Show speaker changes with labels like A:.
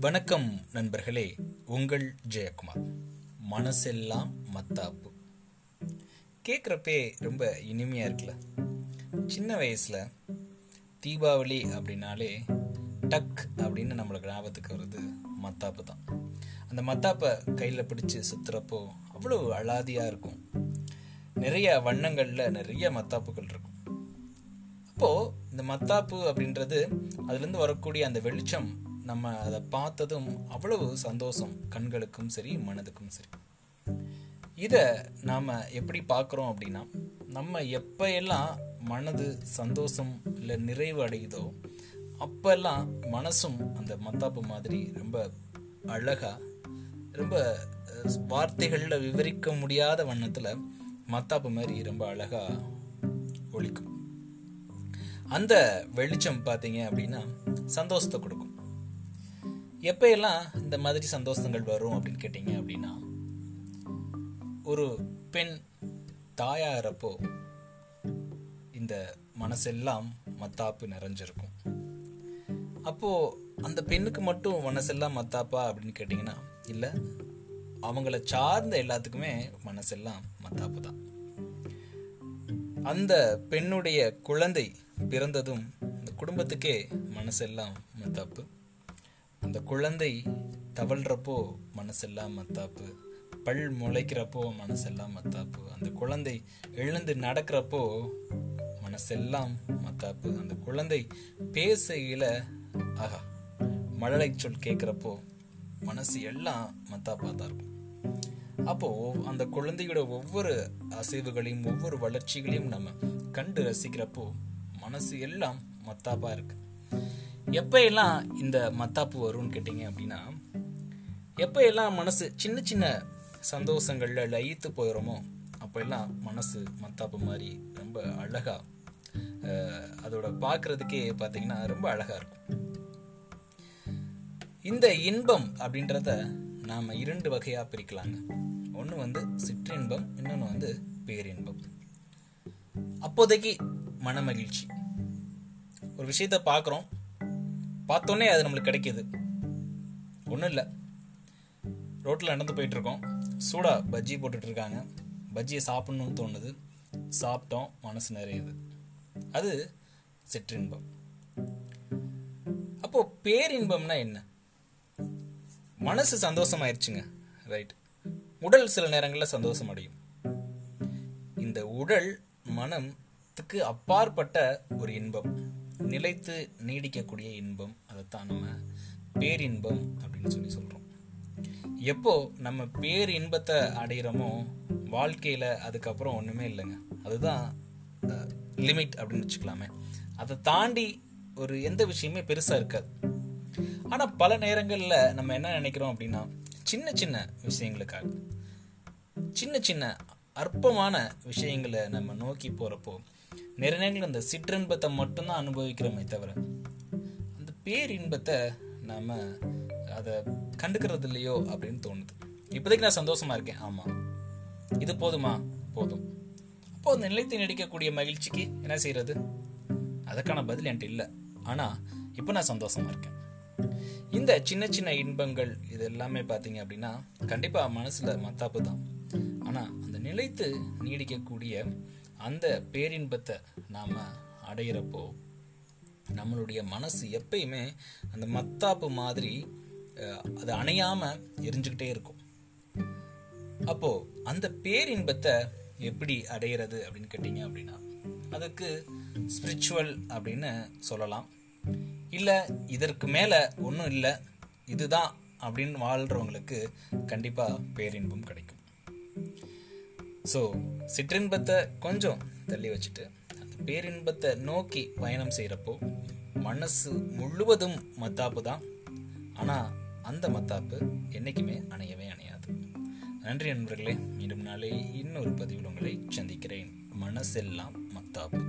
A: வணக்கம் நண்பர்களே உங்கள் ஜெயக்குமார். மனசெல்லாம் மத்தாப்பு. கேட்குறப்பே ரொம்ப இனிமையாக இருக்குல்ல. சின்ன வயசில் தீபாவளி அப்படின்னாலே டக் அப்படின்னு நம்மளுக்கு ஞாபகத்துக்கு வருது மத்தாப்பு தான். அந்த மத்தாப்பை கையில் பிடிச்சி சுற்றுறப்போ அவ்வளோ அலாதியாக இருக்கும். நிறைய வண்ணங்களில் நிறைய மத்தாப்புகள் இருக்கும். அப்போது இந்த மத்தாப்பு அப்படின்றது அதுலேருந்து வரக்கூடிய அந்த வெளிச்சம் நம்ம அதை பார்த்ததும் அவ்வளவு சந்தோஷம். கண்களுக்கும் சரி மனதுக்கும் சரி. இதை நாம் எப்படி பார்க்குறோம் அப்படின்னா நம்ம எப்போ எல்லாம் மனது சந்தோஷம் இல்லை நிறைவு அடையுதோ அப்பெல்லாம் மனசும் அந்த மத்தாப்பு மாதிரி ரொம்ப அழகாக ரொம்ப வார்த்தைகளில் விவரிக்க முடியாத வண்ணத்தில் மத்தாப்பு மாதிரி ரொம்ப அழகாக ஒழிக்கும் அந்த வெளிச்சம் பார்த்தீங்க அப்படின்னா சந்தோஷத்தை கொடுக்கும். எப்பயெல்லாம் இந்த மாதிரி சந்தோஷங்கள் வரும் அப்படின்னு கேட்டிங்க அப்படின்னா ஒரு பெண் தாயாகிறப்போ இந்த மனசெல்லாம் மத்தாப்பு நிறைஞ்சிருக்கும். அப்போ அந்த பெண்ணுக்கு மட்டும் மனசெல்லாம் மத்தாப்பா அப்படின்னு கேட்டிங்கன்னா இல்லை அவங்கள சார்ந்த எல்லாத்துக்குமே மனசெல்லாம் மத்தாப்பு தான். அந்த பெண்ணுடைய குழந்தை பிறந்ததும் இந்த குடும்பத்துக்கே மனசெல்லாம் மத்தாப்பு. அந்த குழந்தை தவழ்கிறப்போ மனசெல்லாம் மத்தாப்பு பல் முளைக்கிறப்போ மனசெல்லாம் மத்தாப்பு அந்த குழந்தை எழுந்து நடக்கிறப்போ மனசெல்லாம் மத்தாப்பு அந்த குழந்தை பேசையில் ஆஹா மழலை சொல் கேட்குறப்போ மனசு எல்லாம் மத்தாப்பாக தான் இருக்கும். அப்போ அந்த குழந்தையோட ஒவ்வொரு அசைவுகளையும் ஒவ்வொரு வளர்ச்சிகளையும் நம்ம கண்டு ரசிக்கிறப்போ மனசு எல்லாம் மத்தாப்பாக இருக்குது எப்போ எல்லாம் இந்த மத்தாப்பு வரும்னு கேட்டீங்க அப்படின்னா எப்போ எல்லாம் மனசு சின்ன சின்ன சந்தோஷங்கள்ல லயித்து போயிடுறோமோ அப்போ எல்லாம் மனசு மத்தாப்பு மாதிரி ரொம்ப அழகா அதோட பார்க்கறதுக்கே பார்த்தீங்கன்னா ரொம்ப அழகா இருக்கும். இந்த இன்பம் அப்படின்றத நாம இரண்டு வகையாக பிரிக்கலாங்க. ஒன்று வந்து சிற்றின்பம் இன்னொன்று வந்து பேரின்பம். அப்போதைக்கு மன மகிழ்ச்சி ஒரு விஷயத்தை பார்க்குறோம் பார்த்தோன்னே அது நம்மளுக்கு கிடைக்கிது. ஒன்றும் இல்லை. ரோட்டில் நடந்து போயிட்டு இருக்கோம் சூடா பஜ்ஜி போட்டுட்டு இருக்காங்க பஜ்ஜியை சாப்பிடணும்னு தோணுது. சாப்பிட்டோம். மனசு நிறையுது. அது சிற்றின்பம். அப்போ பேரின்பம்னா என்ன? மனசு சந்தோஷமாயிருச்சுங்க. ரைட் உடல் சில நேரங்களில் சந்தோஷம் அடையும் இந்த உடல் மனத்துக்கு அப்பாற்பட்ட ஒரு இன்பம். நிலைத்து நீடிக்கக்கூடிய இன்பம் அதைத்தான் நம்ம பேரின்பம் அப்படின்னு சொல்லி சொல்கிறோம் எப்போ நம்ம பேர் இன்பத்தை அடைகிறோமோ வாழ்க்கையில் அதுக்கப்புறம் ஒன்றுமே இல்லைங்க. அதுதான் லிமிட் அப்படின்னு வச்சுக்கலாமே. அதை தாண்டி ஒரு எந்த விஷயமே பெருசாக இருக்காது. ஆனால் பல நேரங்களில் நம்ம என்ன நினைக்கிறோம் அப்படின்னா சின்ன சின்ன விஷயங்களுக்காக சின்ன சின்ன அற்பமான விஷயங்களை நம்ம நோக்கி போகிறப்போ நிறைய நேரங்கள் அந்த சிற்றின்பத்தை மட்டும்தான் அனுபவிக்கிறோமே தவிர அந்த பேரின்பத்தை நாம் அதை கண்டுக்கிறது இல்லையோ அப்படின்னு தோணுது. இப்போதைக்கு நான் சந்தோஷமா இருக்கேன். ஆமாம் இது போதுமா? போதும். அப்போ அந்த நிலைத்து நடிக்கக்கூடிய மகிழ்ச்சிக்கு என்ன செய்யறது? அதுக்கான பதில் என்கிட்ட இல்லை. ஆனால் இப்போ நான் சந்தோஷமா இருக்கேன். இந்த சின்ன சின்ன இன்பங்கள் இது எல்லாமே பார்த்தீங்க அப்படின்னா கண்டிப்பா மனசுல மத்தாப்பு தான். ஆனா அந்த நிலைத்து நீடிக்கக்கூடிய அந்த பேரின்பத்தை நாம அடையிறப்போ நம்மளுடைய மனசு எப்பயுமே அந்த மத்தாப்பு மாதிரி அது அணையாம எரிஞ்சுக்கிட்டே இருக்கும். அப்போ அந்த பேரின்பத்தை எப்படி அடையிறது அப்படின்னு கேட்டீங்க அப்படின்னா அதுக்கு ஸ்பிரிச்சுவல் அப்படின்னு சொல்லலாம். இல்லை இதற்கு மேலே ஒன்றும் இல்லை இதுதான் அப்படின்னு வாழ்கிறவங்களுக்கு கண்டிப்பாக பேரின்பம் கிடைக்கும். ஸோ சிற்றின்பத்தை கொஞ்சம் தள்ளி வச்சுட்டு அந்த பேரின்பத்தை நோக்கி பயணம் செய்கிறப்போ மனசு முழுவதும் மத்தாப்பு தான். ஆனால் அந்த மத்தாப்பு என்றைக்குமே அணையவே அணையாது. நன்றி நண்பர்களே மீண்டும் நாளை இன்னொரு பதிவில் உங்களை சந்திக்கிறேன். மனசெல்லாம் மத்தாப்பு.